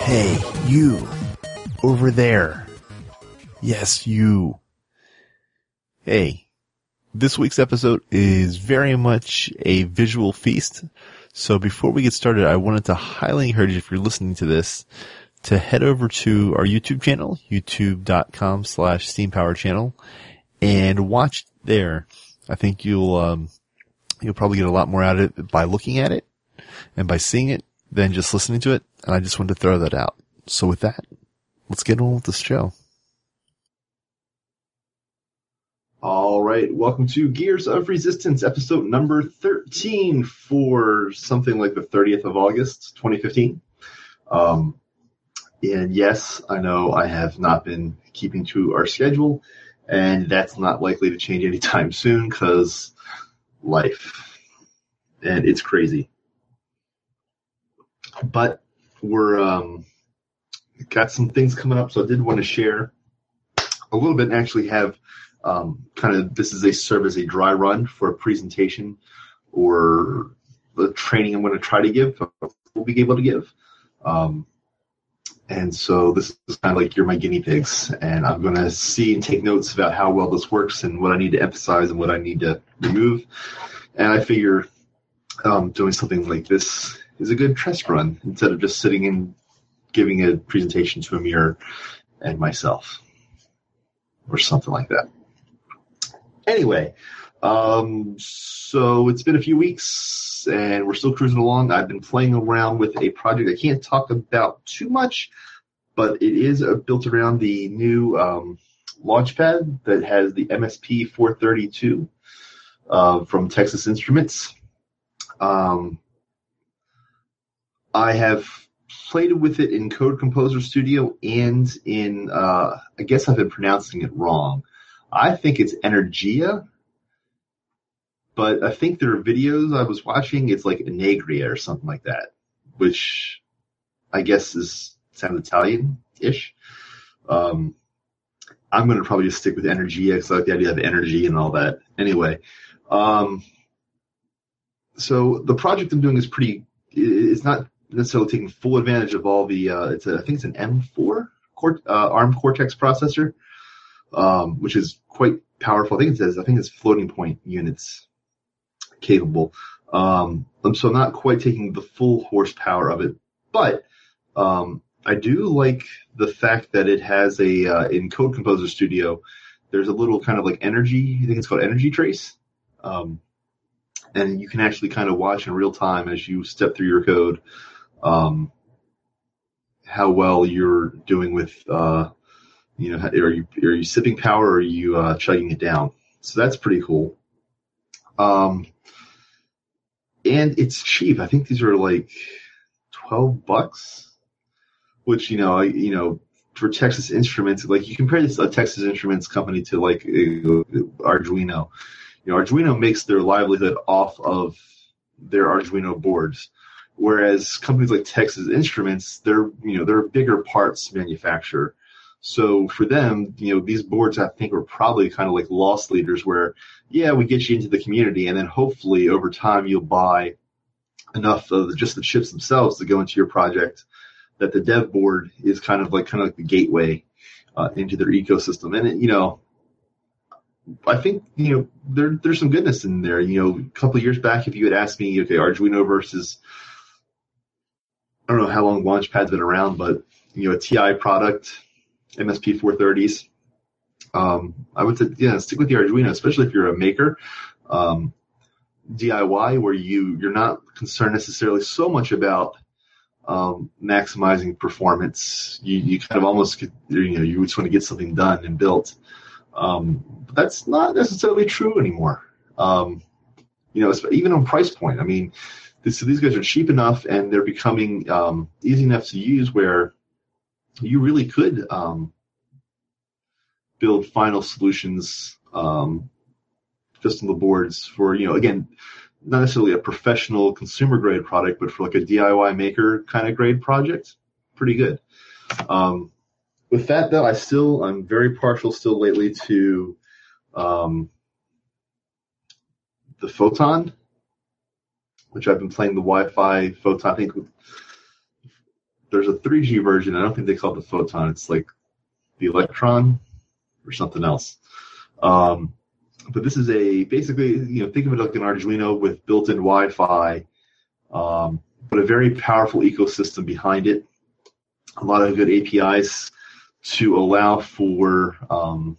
Hey, you. Over there. Yes, you. Hey. This week's episode is very much a visual feast. So before we get started, I wanted to highly encourage if you're listening to this, to head over to our YouTube channel, youtube.com slash steampower channel, and watch there. I think you'll, um, you'll probably get a lot more out of it by looking at it and by seeing it than just listening to it. And I just wanted to throw that out. So with that, let's get on with this show. All right, welcome to Gears of Resistance, episode number 13 for something like the 30th of August, 2015. Um, and yes, I know I have not been keeping to our schedule, and that's not likely to change anytime soon because life. And it's crazy. But we're um, got some things coming up, so I did want to share a little bit and actually have um, kind of this is a serve as a dry run for a presentation or the training I'm going to try to give. We'll be able to give. Um, and so this is kind of like you're my guinea pigs, and I'm going to see and take notes about how well this works and what I need to emphasize and what I need to remove. And I figure um, doing something like this is a good test run instead of just sitting and giving a presentation to a mirror and myself or something like that. Anyway, um, so it's been a few weeks and we're still cruising along. I've been playing around with a project I can't talk about too much, but it is uh, built around the new um, launchpad that has the MSP 432 uh, from Texas Instruments. Um, I have played with it in Code Composer Studio and in, uh, I guess I've been pronouncing it wrong. I think it's Energia, but I think there are videos I was watching. It's like Enegria or something like that, which I guess is sound Italian-ish. Um, I'm going to probably just stick with Energia because I like the idea of energy and all that. Anyway, um, so the project I'm doing is pretty. It's not necessarily taking full advantage of all the. Uh, it's a, I think it's an M4 Cort, uh, ARM Cortex processor, um, which is quite powerful. I think it says I think it's floating point units capable. Um, so I'm not quite taking the full horsepower of it, but um, I do like the fact that it has a uh, in Code Composer Studio. There's a little kind of like energy. I think it's called Energy Trace. Um, and you can actually kind of watch in real time as you step through your code um, how well you're doing with uh, you know are you are you sipping power or are you uh, chugging it down? So that's pretty cool. Um, and it's cheap. I think these are like 12 bucks which you know I, you know for texas instruments like you compare this a texas instruments company to like arduino. You know, Arduino makes their livelihood off of their Arduino boards, whereas companies like Texas Instruments, they're you know they're a bigger parts manufacturer. So for them, you know, these boards I think are probably kind of like loss leaders, where yeah, we get you into the community, and then hopefully over time you'll buy enough of just the chips themselves to go into your project that the dev board is kind of like kind of like the gateway uh, into their ecosystem. And it, you know, I think you know there there's some goodness in there. You know, a couple of years back, if you had asked me, okay, Arduino versus I don't know how long Launchpad's been around, but you know, a TI product, MSP 430s, um, I would say yeah, stick with the Arduino, especially if you're a maker. Um, DIY, where you you're not concerned necessarily so much about um, maximizing performance. You you kind of almost you know you just want to get something done and built. Um, but that's not necessarily true anymore. Um, you know, even on price point. I mean, this, these guys are cheap enough and they're becoming um, easy enough to use where you really could um, build final solutions um, just on the boards for you know again not necessarily a professional consumer grade product, but for like a DIY maker kind of grade project, pretty good. Um, with that though, I still I'm very partial still lately to um, the Photon, which I've been playing the Wi-Fi Photon. I think there's a 3G version. I don't think they call it the Photon. It's like the Electron or something else. Um, but this is a basically you know think of it like an Arduino with built-in Wi-Fi, um, but a very powerful ecosystem behind it. A lot of good APIs to allow for um,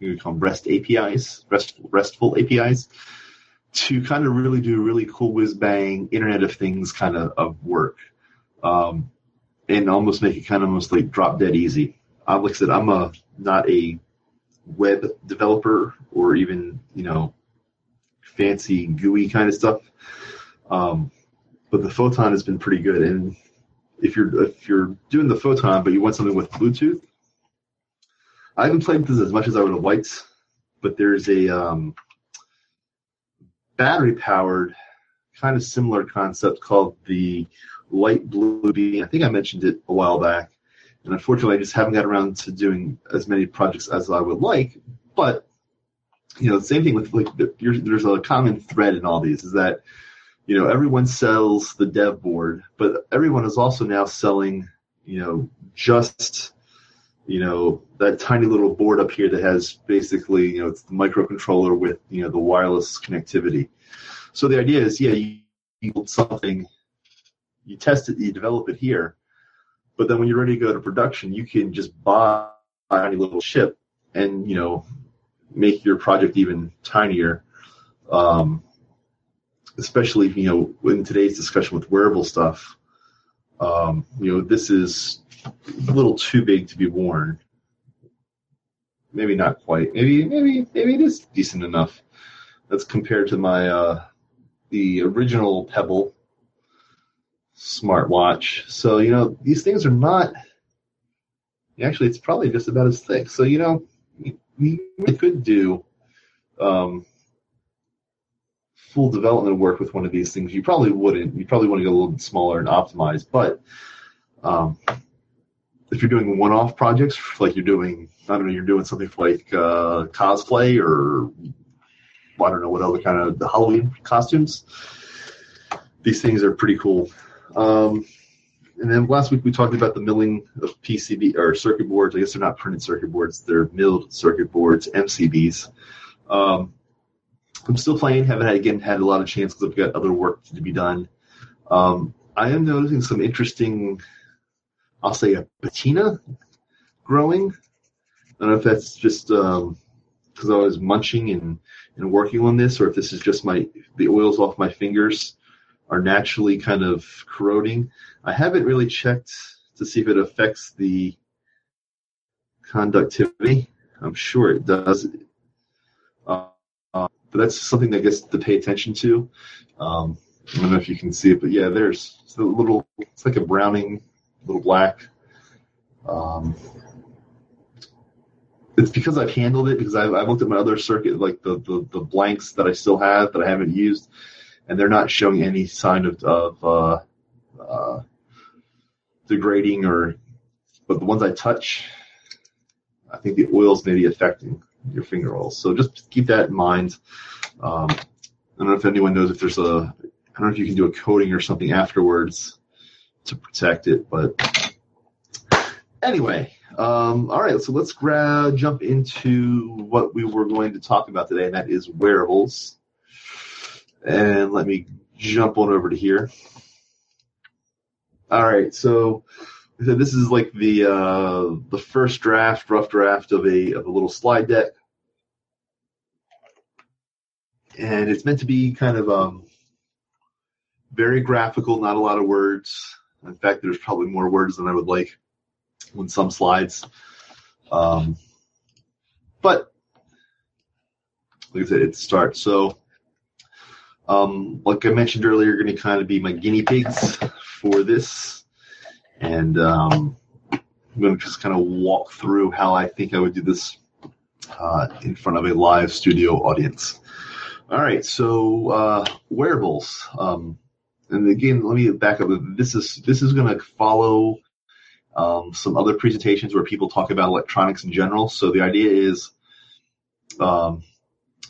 we call them REST APIs, RESTful, RESTful APIs, to kind of really do really cool whiz bang Internet of Things kind of, of work, um, and almost make it kind of almost like drop dead easy. Uh, like I said, I'm a not a web developer or even you know fancy GUI kind of stuff. Um, but the photon has been pretty good. And if you're if you're doing the photon, but you want something with Bluetooth, I haven't played with this as much as I would have liked. But there's a um, battery powered kind of similar concept called the LightBlue Bean. I think I mentioned it a while back and unfortunately, I just haven't got around to doing as many projects as I would like. But you know, the same thing with like there's a common thread in all these is that you know everyone sells the dev board, but everyone is also now selling you know just you know that tiny little board up here that has basically you know it's the microcontroller with you know the wireless connectivity. So the idea is, yeah, you build something, you test it, you develop it here, but then when you're ready to go to production, you can just buy a little chip and you know make your project even tinier. Um, especially you know in today's discussion with wearable stuff, um, you know this is a little too big to be worn. Maybe not quite. Maybe maybe maybe it is decent enough. That's compared to my uh, the original Pebble smartwatch. So, you know, these things are not, actually, it's probably just about as thick. So, you know, we could do um, full development work with one of these things. You probably wouldn't. You probably want to go a little bit smaller and optimize. But um, if you're doing one-off projects, like you're doing, I don't know, you're doing something like uh, cosplay or I don't know what other kind of the Halloween costumes. These things are pretty cool. Um, and then last week we talked about the milling of PCB or circuit boards. I guess they're not printed circuit boards; they're milled circuit boards, MCBs. Um, I'm still playing. Haven't had again had a lot of chance because I've got other work to be done. Um, I am noticing some interesting, I'll say a patina growing. I don't know if that's just because um, I was munching and, and working on this, or if this is just my the oils off my fingers are naturally kind of corroding. I haven't really checked to see if it affects the conductivity. I'm sure it does. Uh, uh, but that's something that gets to pay attention to. Um, I don't know if you can see it, but yeah, there's a little, it's like a browning, little black. Um, it's because I've handled it because I've, I've looked at my other circuit, like the, the, the blanks that I still have that I haven't used and they're not showing any sign of, of uh, uh, degrading or. But the ones I touch, I think the oils may be affecting your finger oils. So just keep that in mind. Um, I don't know if anyone knows if there's a. I don't know if you can do a coating or something afterwards to protect it, but anyway, um, all right. So let's grab, jump into what we were going to talk about today, and that is wearables. And let me jump on over to here. All right, so this is like the uh, the first draft, rough draft of a of a little slide deck, and it's meant to be kind of um, very graphical, not a lot of words. In fact, there's probably more words than I would like on some slides. Um, but like I said, it starts. So um, like I mentioned earlier, going to kind of be my guinea pigs for this, and um, I'm going to just kind of walk through how I think I would do this uh, in front of a live studio audience. All right, so uh, wearables. Um, and again, let me back up. This is this is going to follow um, some other presentations where people talk about electronics in general. So the idea is um,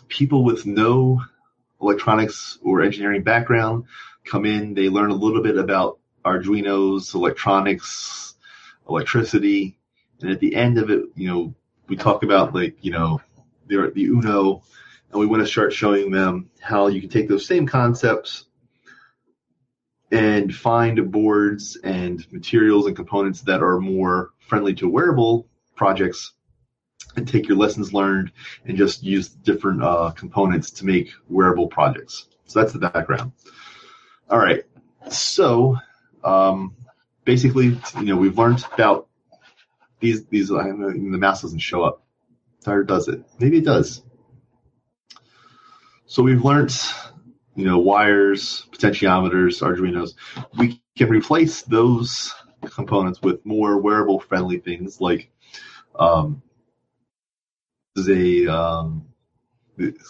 people with no electronics or engineering background come in, they learn a little bit about Arduino's, electronics, electricity, and at the end of it, you know, we talk about like, you know, the, the Uno, and we want to start showing them how you can take those same concepts and find boards and materials and components that are more friendly to wearable projects and take your lessons learned and just use different uh, components to make wearable projects. So that's the background. All right. So um, basically, you know, we've learned about these. These the mouse doesn't show up. Or does it? Maybe it does. So we've learned, you know, wires, potentiometers, Arduinos. We can replace those components with more wearable friendly things like um, is a um,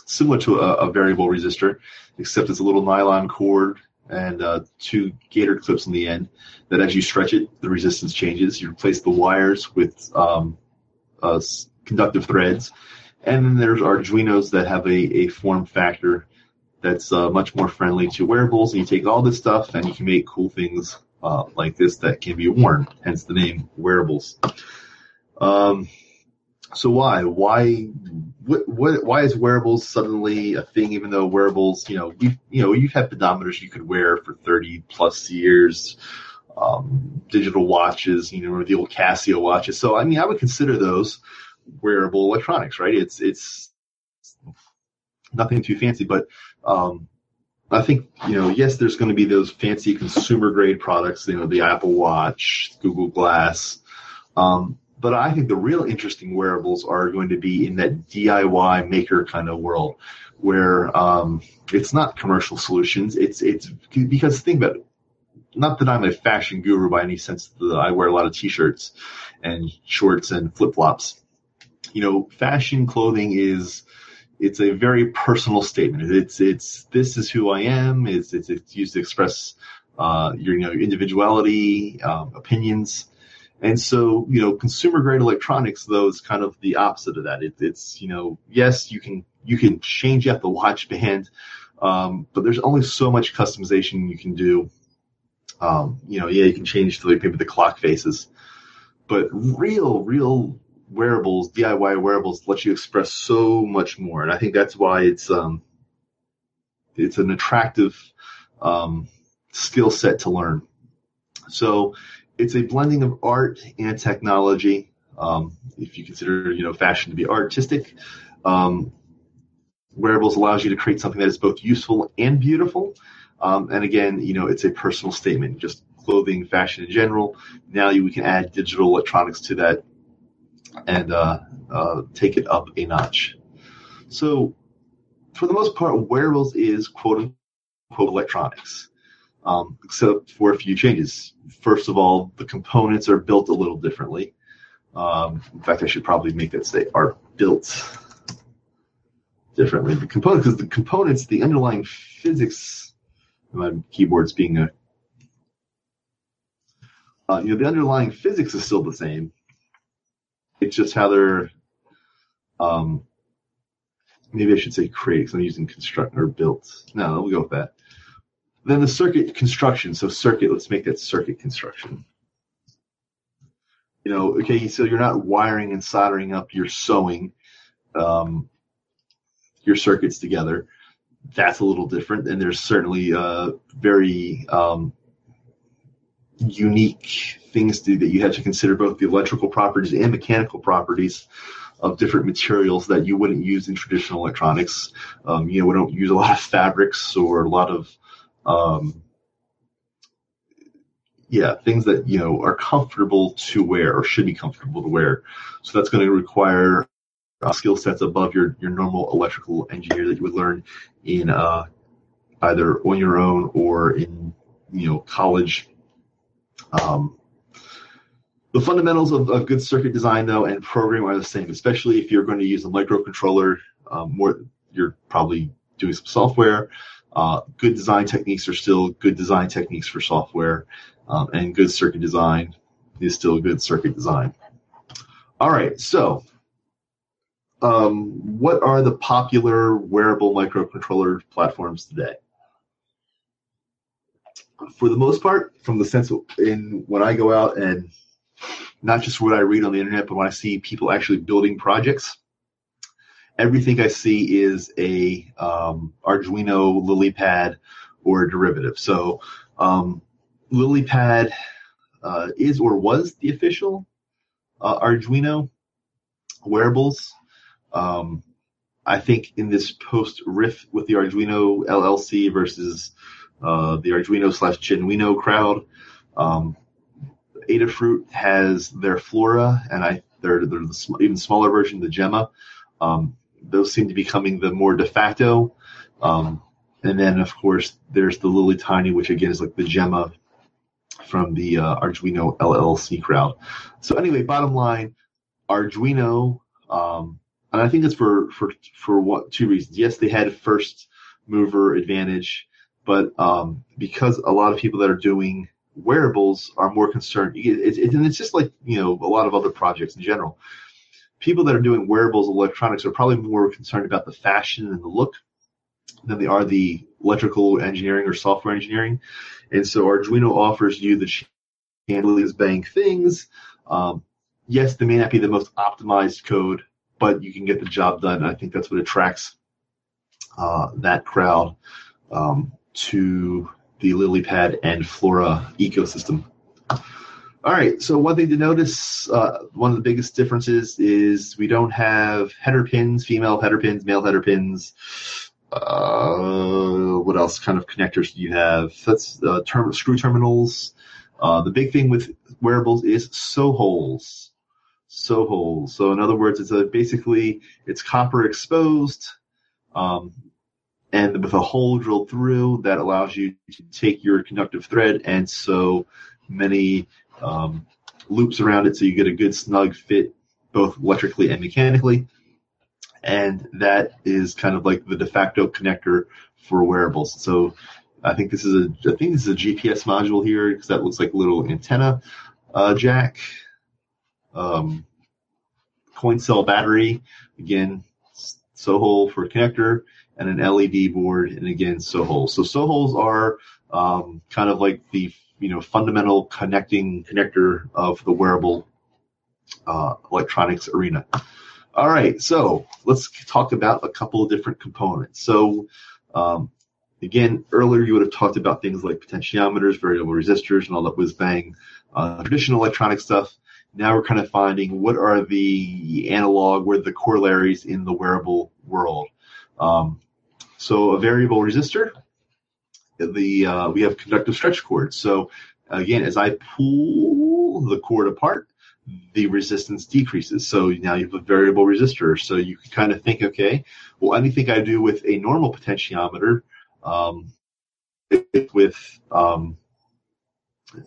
similar to a, a, variable resistor, except it's a little nylon cord and uh, two gator clips in the end. That as you stretch it, the resistance changes. You replace the wires with um, uh, conductive threads, and then there's Arduinos that have a, a form factor that's uh, much more friendly to wearables. And you take all this stuff and you can make cool things uh, like this that can be worn. Hence the name wearables. Um, so why? Why? What, what? Why is wearables suddenly a thing? Even though wearables, you know, you you know, you've had pedometers you could wear for thirty plus years, um, digital watches, you know, the old Casio watches. So I mean, I would consider those wearable electronics, right? It's it's nothing too fancy, but um, I think you know, yes, there's going to be those fancy consumer grade products, you know, the Apple Watch, Google Glass. Um, but I think the real interesting wearables are going to be in that DIY maker kind of world, where um, it's not commercial solutions. It's it's because think about it. Not that I'm a fashion guru by any sense. I wear a lot of t-shirts and shorts and flip flops. You know, fashion clothing is it's a very personal statement. It's it's this is who I am. It's it's, it's used to express uh, your you know your individuality, um, opinions and so, you know, consumer grade electronics though is kind of the opposite of that. It, it's, you know, yes, you can you can change out the watch band, um, but there's only so much customization you can do. Um, you know, yeah, you can change the, maybe the clock faces, but real, real wearables, DIY wearables, let you express so much more, and I think that's why it's um, it's an attractive um, skill set to learn. So it's a blending of art and technology. Um, if you consider you know fashion to be artistic, um, wearables allows you to create something that is both useful and beautiful. Um, and again, you know, it's a personal statement. Just clothing, fashion in general. Now you, we can add digital electronics to that and uh, uh, take it up a notch. So, for the most part, wearables is quote unquote electronics um, except for a few changes. First of all, the components are built a little differently. Um, in fact, I should probably make that say are built differently. The components, because the components, the underlying physics, my keyboard's being a, uh, you know, the underlying physics is still the same. It's just how they're, um, maybe I should say create, because I'm using construct or built. No, we'll go with that. Then the circuit construction. So circuit, let's make that circuit construction. You know, okay, so you're not wiring and soldering up, you're sewing um, your circuits together. That's a little different. And there's certainly uh, very um, unique things to, that you have to consider both the electrical properties and mechanical properties of different materials that you wouldn't use in traditional electronics. Um, you know, we don't use a lot of fabrics or a lot of um, yeah, things that you know are comfortable to wear or should be comfortable to wear. So that's going to require uh, skill sets above your your normal electrical engineer that you would learn in uh, either on your own or in you know college. Um, The fundamentals of, of good circuit design, though, and programming are the same, especially if you're going to use a microcontroller. Um, more, you're probably doing some software. Uh, good design techniques are still good design techniques for software, um, and good circuit design is still good circuit design. All right, so um, what are the popular wearable microcontroller platforms today? For the most part, from the sense in when I go out and not just what I read on the internet, but when I see people actually building projects, everything I see is a um, Arduino LilyPad or a derivative. So um, LilyPad uh, is or was the official uh, Arduino wearables. Um, I think in this post riff with the Arduino LLC versus uh, the Arduino slash Genuino crowd, um, Adafruit has their Flora, and I they're, they're the sm- even smaller version, the Gemma. Um, those seem to be coming the more de facto. Um, and then, of course, there's the Lily Tiny, which again is like the Gemma from the uh, Arduino LLC crowd. So anyway, bottom line, Arduino, um, and I think it's for for for what two reasons. Yes, they had first mover advantage, but um, because a lot of people that are doing wearables are more concerned, it, it, and it's just like you know a lot of other projects in general people that are doing wearables electronics are probably more concerned about the fashion and the look than they are the electrical engineering or software engineering. And so Arduino offers you the handliest bang things. Um, yes, they may not be the most optimized code, but you can get the job done. I think that's what attracts uh, that crowd um, to the LilyPad and Flora ecosystem. All right. So one thing to notice, uh, one of the biggest differences is we don't have header pins, female header pins, male header pins. Uh, what else kind of connectors do you have? That's uh, term, screw terminals. Uh, the big thing with wearables is sew holes. Sew holes. So in other words, it's a basically it's copper exposed, um, and with a hole drilled through that allows you to take your conductive thread and sew many um, loops around it so you get a good snug fit both electrically and mechanically. And that is kind of like the de facto connector for wearables. So I think this is a I think this is a GPS module here because that looks like a little antenna uh, jack. Um, coin cell battery again, hole for connector, and an LED board, and again hole. So holes are um, kind of like the you know fundamental connecting connector of the wearable uh, electronics arena. All right, so let's talk about a couple of different components. So um, again, earlier you would have talked about things like potentiometers, variable resistors, and all that whiz bang uh, traditional electronic stuff. Now we're kind of finding what are the analog, what are the corollaries in the wearable world. Um, so a variable resistor the uh, we have conductive stretch cords. So again, as I pull the cord apart, the resistance decreases. So now you have a variable resistor. So you can kind of think, okay, well, anything I do with a normal potentiometer, um, with um,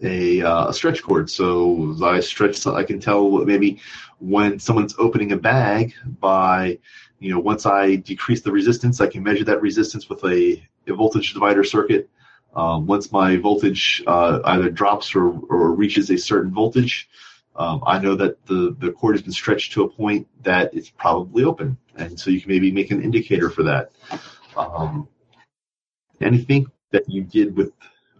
a, uh, a stretch cord. So I stretch, I can tell maybe when someone's opening a bag by, you know, once I decrease the resistance, I can measure that resistance with a a voltage divider circuit. Um, once my voltage uh, either drops or, or reaches a certain voltage, um, I know that the, the cord has been stretched to a point that it's probably open. And so you can maybe make an indicator for that. Um, anything that you did with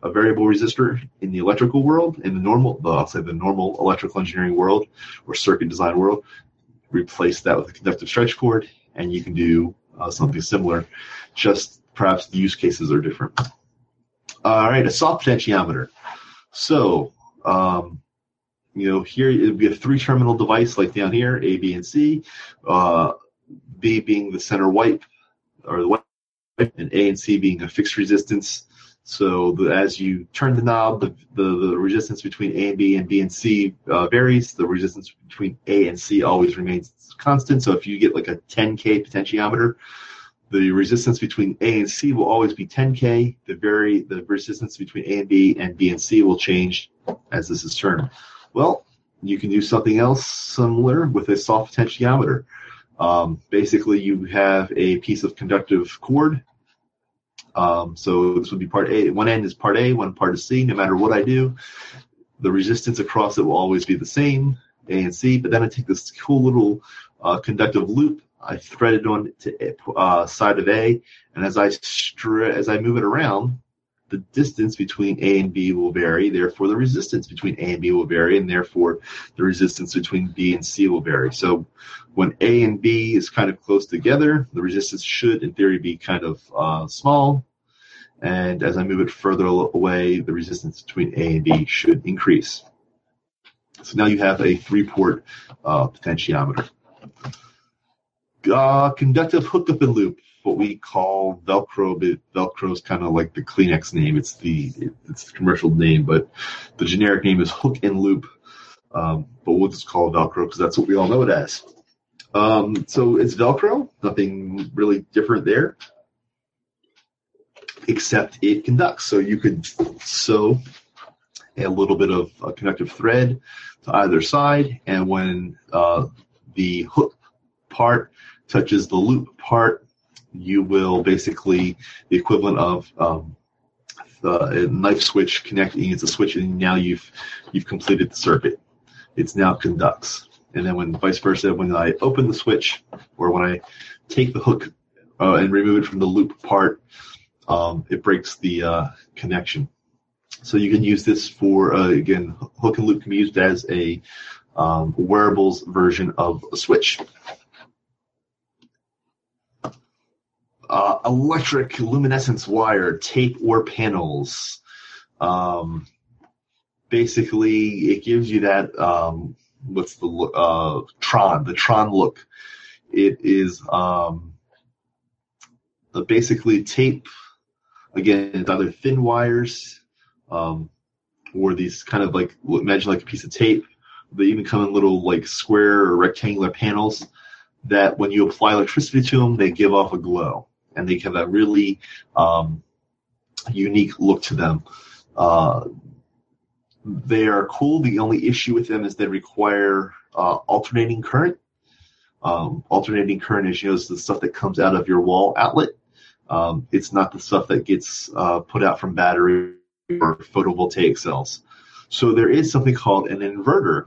a variable resistor in the electrical world, in the normal, I'll say the normal electrical engineering world or circuit design world, replace that with a conductive stretch cord, and you can do uh, something similar. Just perhaps the use cases are different. All right, a soft potentiometer. So, um, you know, here it would be a three terminal device like down here, A, B, and C. Uh, B being the center wipe or the wipe, and A and C being a fixed resistance. So the, as you turn the knob, the, the, the, resistance between A and B and B and C uh, varies. The resistance between A and C always remains constant. So if you get like a 10K potentiometer, the resistance between A and C will always be 10K. The vary the resistance between A and B and B and C will change as this is turned. Well, you can do something else similar with a soft potentiometer. Um, basically, you have a piece of conductive cord. Um, so this would be part A. One end is part A, one part is C. No matter what I do, the resistance across it will always be the same, A and C. But then I take this cool little uh, conductive loop. I thread it on to uh, side of A, and as I stre- as I move it around, the distance between A and B will vary. Therefore, the resistance between A and B will vary, and therefore the resistance between B and C will vary. So, when A and B is kind of close together, the resistance should, in theory, be kind of uh, small. And as I move it further away, the resistance between A and B should increase. So now you have a three-port uh, potentiometer. Uh, conductive hookup and loop what we call Velcro, but Velcro is kind of like the Kleenex name. It's the it's the commercial name, but the generic name is Hook and Loop. Um, but we'll just call it Velcro because that's what we all know it as. Um, so it's Velcro, nothing really different there, except it conducts. So you could sew a little bit of a conductive thread to either side, and when uh, the hook part touches the loop part, you will basically the equivalent of um, the knife switch connecting it's a switch and now you've you've completed the circuit. It's now conducts. And then when vice versa when i open the switch or when i take the hook uh, and remove it from the loop part um, it breaks the uh, connection. So you can use this for uh, again hook and loop can be used as a um, wearables version of a switch uh, electric luminescence wire, tape or panels. Um, basically, it gives you that um, what's the uh, Tron, the Tron look. It is um, basically tape. Again, it's either thin wires um, or these kind of like imagine like a piece of tape. They even come in little like square or rectangular panels that when you apply electricity to them, they give off a glow and they have a really um, unique look to them. Uh, they are cool. The only issue with them is they require uh, alternating current. Um, alternating current is you know, is the stuff that comes out of your wall outlet. Um, it's not the stuff that gets uh, put out from battery or photovoltaic cells. So there is something called an inverter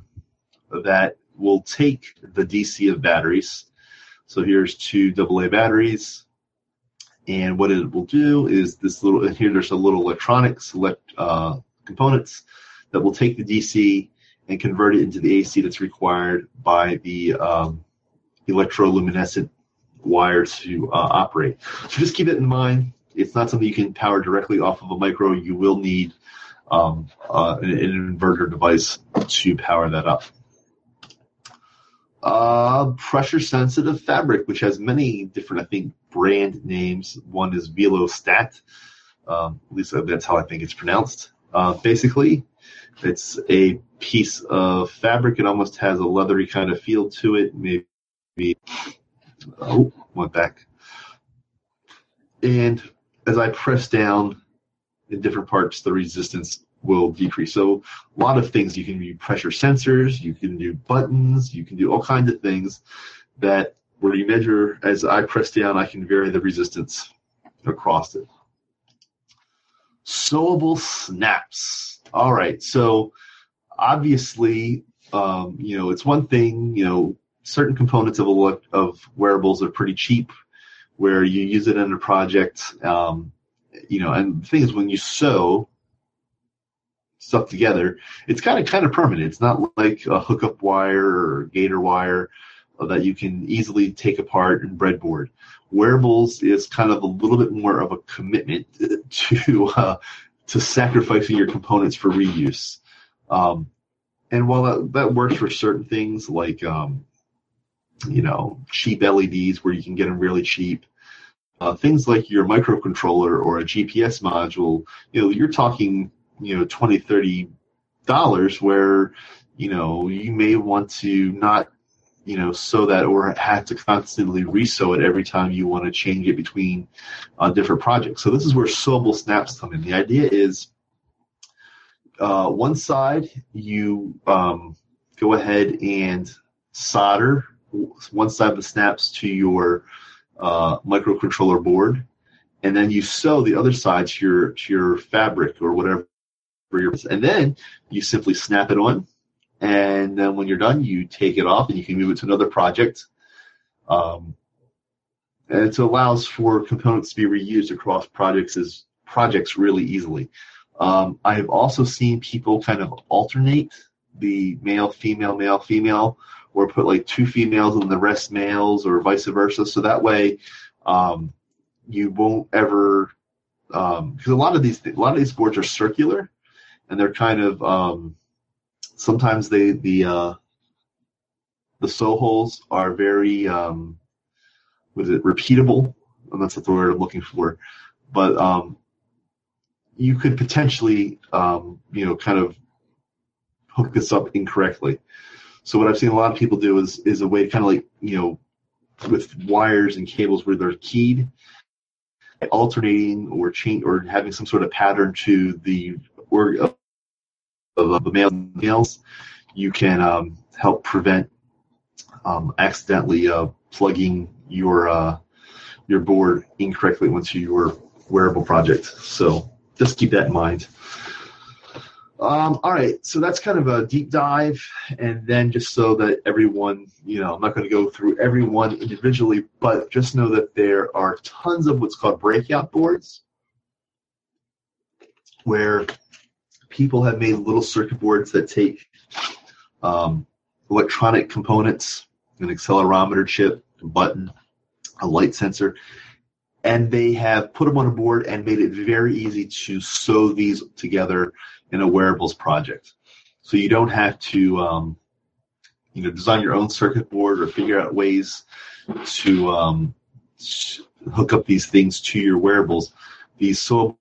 that will take the DC of batteries. So here's two AA batteries. And what it will do is this little, here there's a little electronic select uh, components that will take the DC and convert it into the AC that's required by the um, electroluminescent wire to uh, operate. So just keep it in mind. It's not something you can power directly off of a micro. You will need um, uh, an, an inverter device to power that up uh, pressure sensitive fabric, which has many different, I think, brand names. One is Velostat. Um, at least that's how I think it's pronounced. Uh, basically, it's a piece of fabric. It almost has a leathery kind of feel to it. Maybe, oh, went back. And as I press down in different parts, the resistance will decrease. So a lot of things you can do pressure sensors, you can do buttons, you can do all kinds of things that where you measure as I press down, I can vary the resistance across it. Sewable snaps. All right, so obviously, um, you know, it's one thing, you know, certain components of a, of wearables are pretty cheap, where you use it in a project. Um, you know, and the thing is, when you sew, stuff together, it's kind of kind of permanent. It's not like a hookup wire or gator wire that you can easily take apart and breadboard. Wearables is kind of a little bit more of a commitment to uh, to sacrificing your components for reuse. Um, and while that, that, works for certain things like um, you know cheap LEDs where you can get them really cheap, uh, things like your microcontroller or a GPS module, you know, you're talking you know 20 30 dollars where you know you may want to not you know sew that or have to constantly resew it every time you want to change it between uh, different projects so this is where sewable snaps come in the idea is uh, one side you um, go ahead and solder one side of the snaps to your uh, microcontroller board, and then you sew the other side to your to your fabric or whatever. And then you simply snap it on, and then when you're done, you take it off and you can move it to another project. Um, and it allows for components to be reused across projects as projects really easily. Um, I have also seen people kind of alternate the male, female, male, female, or put like two females and the rest males, or vice versa. So that way, um, you won't ever because um, a lot of these a lot of these boards are circular, and they're kind of um, sometimes they the uh, the sew holes are very um, was it repeatable? And that's the word I'm looking for. But um, you could potentially, um, you know, kind of hook this up incorrectly. So what I've seen a lot of people do is is a way kind of like you know with wires and cables where they're keyed, alternating or change or having some sort of pattern to the or of, male males, you can um, help prevent um, accidentally uh, plugging your uh, your board incorrectly onto your wearable project. So just keep that in mind. Um, all right, so that's kind of a deep dive, and then just so that everyone, you know, I'm not going to go through everyone individually, but just know that there are tons of what's called breakout boards, where people have made little circuit boards that take um, electronic components, an accelerometer chip, a button, a light sensor, and they have put them on a board and made it very easy to sew these together in a wearables project. So you don't have to, um, you know, design your own circuit board or figure out ways to um, hook up these things to your wearables. These sewable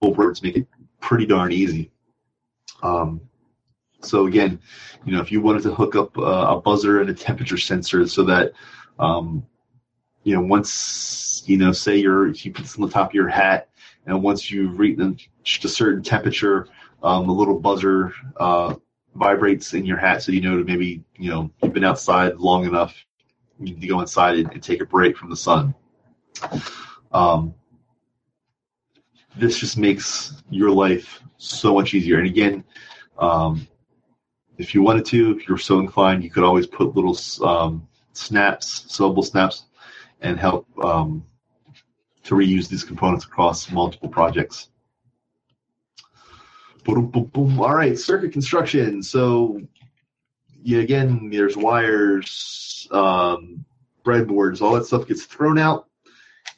boards make it pretty darn easy. Um, so again, you know, if you wanted to hook up uh, a buzzer and a temperature sensor so that um, you know, once you know, say you're you put this on the top of your hat, and once you've reached a certain temperature, um, the little buzzer uh, vibrates in your hat, so you know to maybe you know you've been outside long enough. You need to go inside and, and take a break from the sun. Um, this just makes your life so much easier. And again, um, if you wanted to, if you're so inclined, you could always put little um, snaps, sewable snaps and help um, to reuse these components across multiple projects. Boom, boom, boom. All right, circuit construction. So, yeah, again, there's wires, um, breadboards, all that stuff gets thrown out.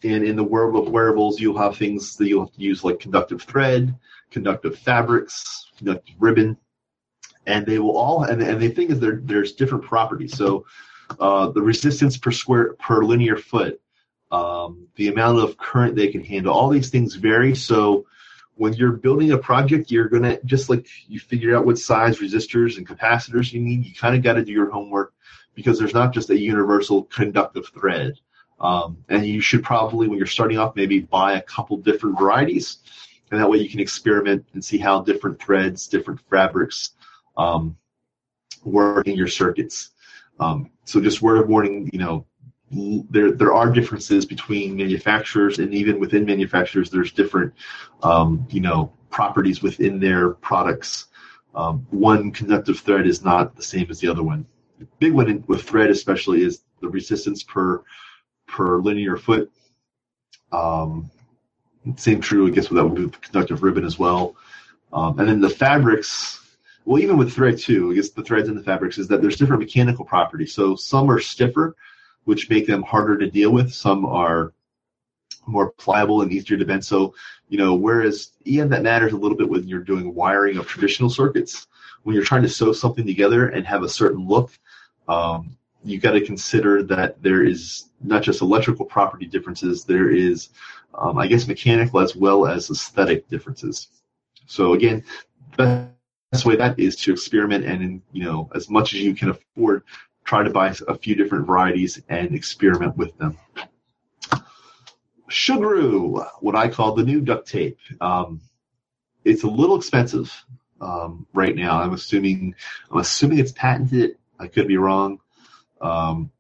And in the world of wearables, you'll have things that you'll have to use like conductive thread, conductive fabrics, conductive ribbon, and they will all. And, and the thing is, there there's different properties. So uh, the resistance per square per linear foot, um, the amount of current they can handle. All these things vary. So when you're building a project, you're gonna just like you figure out what size resistors and capacitors you need. You kind of got to do your homework because there's not just a universal conductive thread. Um, and you should probably, when you're starting off, maybe buy a couple different varieties, and that way you can experiment and see how different threads, different fabrics um, work in your circuits. Um, so just word of warning, you know, there there are differences between manufacturers, and even within manufacturers, there's different, um, you know, properties within their products. Um, one conductive thread is not the same as the other one. The big one with thread, especially, is the resistance per per linear foot. Um, same true, I guess, with that with conductive ribbon as well. Um, and then the fabrics well, even with thread too, I guess the threads and the fabrics is that there's different mechanical properties. So some are stiffer, which make them harder to deal with. Some are more pliable and easier to bend. So, you know, whereas EM that matters a little bit when you're doing wiring of traditional circuits, when you're trying to sew something together and have a certain look, um, you got to consider that there is not just electrical property differences, there is, um, I guess, mechanical as well as aesthetic differences. So again, the best way that is to experiment and you know as much as you can afford try to buy a few different varieties and experiment with them Sugru, what I call the new duct tape. Um, it's a little expensive. um, right now. I'm assuming I'm assuming it's patented. I could be wrong, um,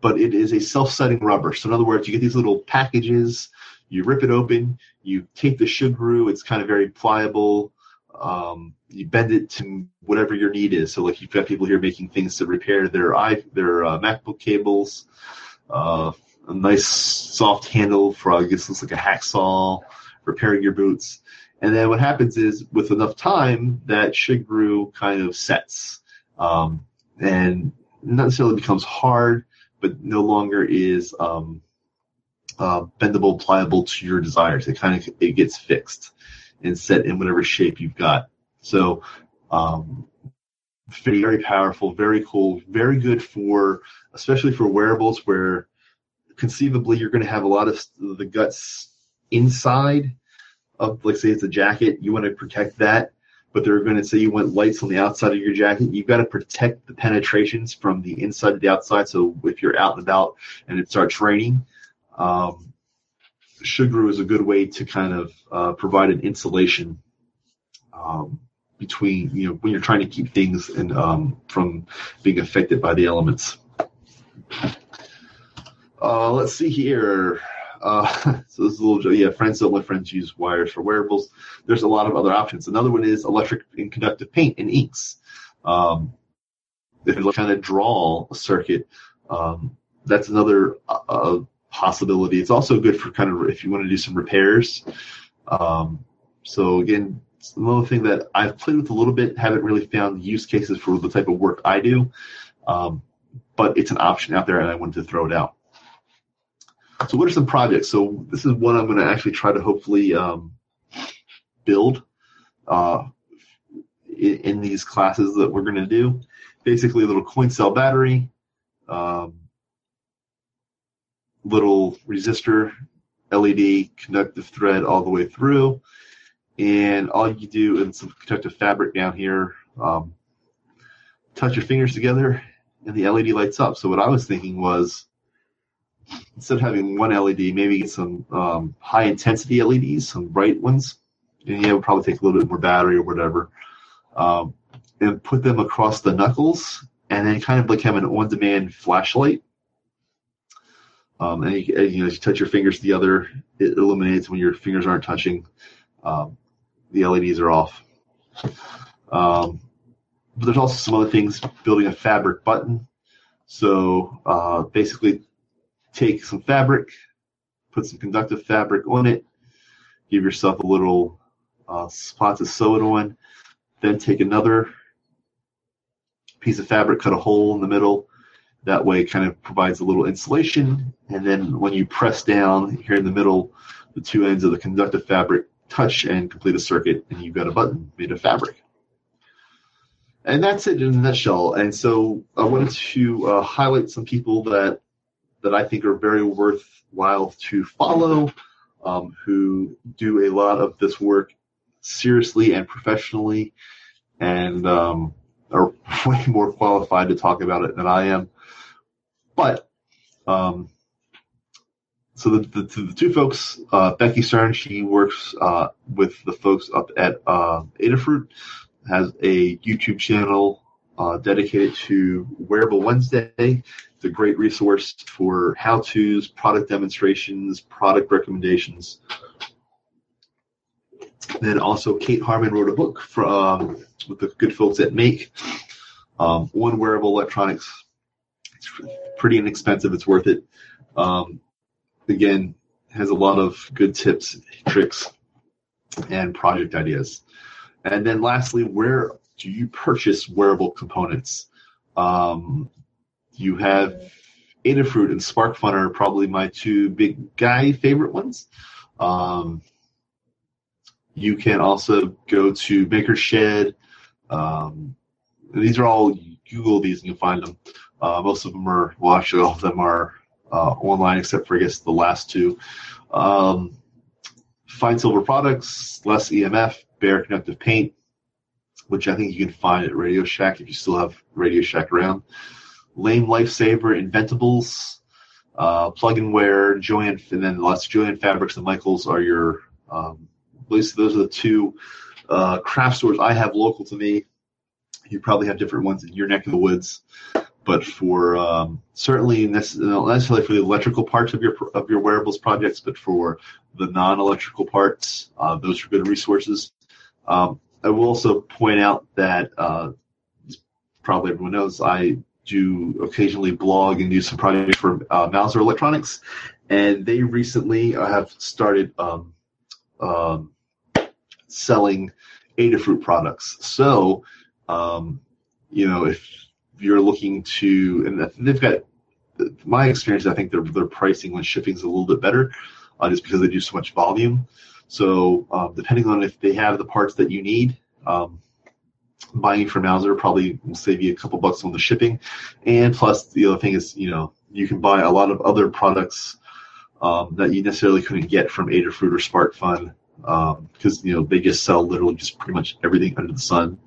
but it is a self-setting rubber. So in other words, you get these little packages. You rip it open. You take the Sugru. It's kind of very pliable. Um, you bend it to whatever your need is. So like you've got people here making things to repair their i their uh, MacBook cables. Uh, a nice soft handle for I guess looks like a hacksaw, repairing your boots. And then what happens is with enough time that Sugru kind of sets. Um, and not necessarily becomes hard, but no longer is um, uh, bendable, pliable to your desires. It kind of it gets fixed and set in whatever shape you've got. So um, very powerful, very cool, very good for especially for wearables where conceivably you're going to have a lot of the guts inside of, like say it's a jacket, you want to protect that, but they're going to say you want lights on the outside of your jacket. You've got to protect the penetrations from the inside to the outside. So if you're out and about and it starts raining, um, Sugru is a good way to kind of uh, provide an insulation um, between you know when you're trying to keep things and um, from being affected by the elements. Uh, let's see here. Uh, so this is a little yeah. Friends don't let friends use wires for wearables. There's a lot of other options. Another one is electric and conductive paint and inks. Um, if you kind of draw a circuit, um, that's another uh, possibility. It's also good for kind of if you want to do some repairs. Um, so again, it's another thing that I've played with a little bit, haven't really found use cases for the type of work I do, um, but it's an option out there, and I wanted to throw it out. So, what are some projects? So, this is one I'm going to actually try to hopefully um, build uh, in, in, these classes that we're going to do. Basically, a little coin cell battery, um, little resistor, LED, conductive thread all the way through, and all you do is some conductive fabric down here. Um, touch your fingers together, and the LED lights up. So, what I was thinking was instead of having one LED, maybe get some um, high intensity LEDs, some bright ones. And yeah, it would probably take a little bit more battery or whatever. Um, and put them across the knuckles, and then kind of like have an on-demand flashlight. Um, and you, you, know, you touch your fingers together, it illuminates when your fingers aren't touching. Um, the LEDs are off. Um, but there's also some other things. Building a fabric button. So uh, basically, take some fabric, put some conductive fabric on it, give yourself a little uh, spot to sew it on, then take another piece of fabric, cut a hole in the middle. That way, it kind of provides a little insulation. And then when you press down here in the middle, the two ends of the conductive fabric touch and complete a circuit, and you've got a button made of fabric. And that's it in a nutshell. And so I wanted to uh, highlight some people that that I think are very worthwhile to follow, um, who do a lot of this work seriously and professionally, and um, are way more qualified to talk about it than I am. But um, so the, the, the, two folks, uh, Becky Stern, she works uh, with the folks up at uh, Adafruit, has a YouTube channel uh, dedicated to Wearable Wednesday. It's a great resource for how to's, product demonstrations, product recommendations. Then also, Kate Hartman wrote a book from um, with the good folks at Make um, on wearable electronics. It's pretty inexpensive. It's worth it. Um, again, has a lot of good tips, tricks, and project ideas. And then lastly, where do you purchase wearable components? Um, you have Adafruit and SparkFun are probably my two big guy favorite ones. Um, you can also go to Maker Shed. Um, these are all Google these and you'll find them. Uh, most of them are, well, actually, all of them are uh, online except for I guess the last two. Um, Fine Silver Products, Less EMF, Bare Conductive Paint, which I think you can find at Radio Shack if you still have Radio Shack around. Lame Lifesaver, Inventables, uh, Plug and Wear, Joann, and then lots of Joann Fabrics and Michaels are your, um, at least those are the two uh, craft stores I have local to me. You probably have different ones in your neck of the woods, but for um, certainly not necessarily for the electrical parts of your of your wearables projects, but for the non-electrical parts, uh, those are good resources. Um, I will also point out that uh, probably everyone knows I do occasionally blog and do some projects for uh, Mouser Electronics, and they recently have started um, um, selling Adafruit products. So, um, you know, if you're looking to, and they've got my experience, I think their their pricing when shipping is a little bit better, uh, just because they do so much volume. So, um, depending on if they have the parts that you need, um, buying from Mouser probably will save you a couple bucks on the shipping. And plus, the other thing is, you know, you can buy a lot of other products um, that you necessarily couldn't get from Adafruit or SparkFun because um, you know they just sell literally just pretty much everything under the sun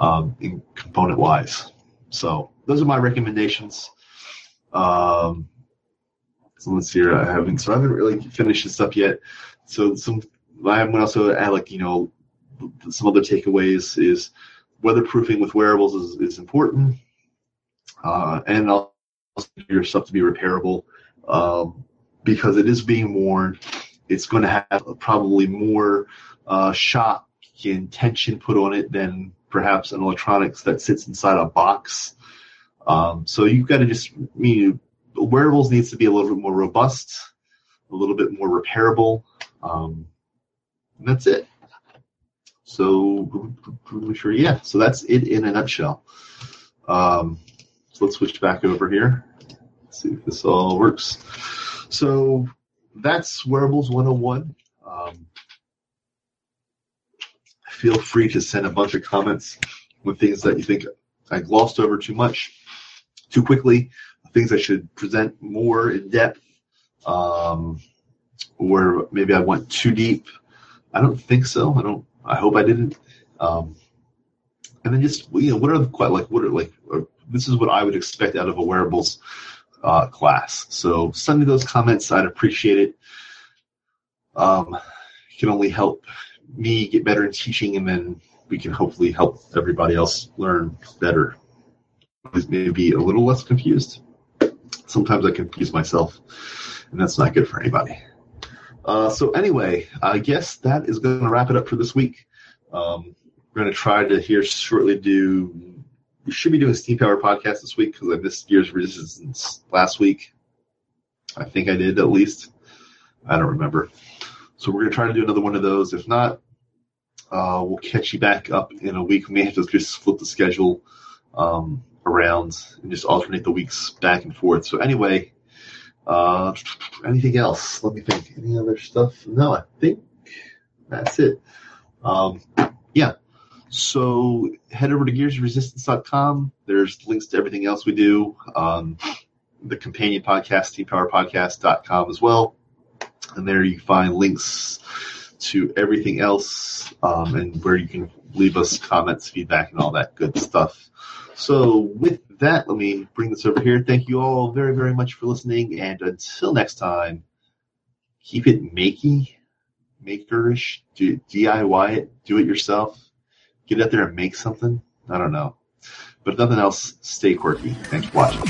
um, in component wise. So those are my recommendations. Um, so let's see here. I haven't so I haven't really finished this up yet. So some Going to also add like you know some other takeaways is weatherproofing with wearables is, is important, uh, and also your stuff to be repairable um, because it is being worn it's going to have probably more uh, shock and tension put on it than perhaps an electronics that sits inside a box. Um, so you've got to just I mean wearables needs to be a little bit more robust, a little bit more repairable. Um, and that's it. So sure, yeah. So that's it in a nutshell. Um, so let's switch back over here. Let's see if this all works. So that's Wearables 101. Um, feel free to send a bunch of comments with things that you think I glossed over too much, too quickly, things I should present more in depth, um, or maybe I went too deep. I don't think so. I don't. I hope I didn't. Um, and then just you know, what are the quite like? What are like? Uh, this is what I would expect out of a wearables uh, class. So send me those comments. I'd appreciate it. Um, can only help me get better in teaching, and then we can hopefully help everybody else learn better. Maybe a little less confused. Sometimes I confuse myself, and that's not good for anybody. Uh, so anyway, I guess that is going to wrap it up for this week. Um, we're going to try to here shortly do we should be doing Steam Power podcast this week because I missed Gears Resistance last week. I think I did at least. I don't remember. So we're gonna try to do another one of those. If not, uh, we'll catch you back up in a week. We may have to just flip the schedule um, around and just alternate the weeks back and forth. So anyway, uh, anything else? Let me think. Any other stuff? No, I think that's it. Um, yeah. So head over to gearsresistance.com. There's links to everything else we do. Um, the companion podcast, steampowerpodcast.com as well. And there you find links to everything else um, and where you can leave us comments, feedback, and all that good stuff. So with that, let me bring this over here. Thank you all very, very much for listening. And until next time, keep it makey, makerish, do, DIY it, do it yourself. Get out there and make something. I don't know. But if nothing else, stay quirky. Thanks for watching.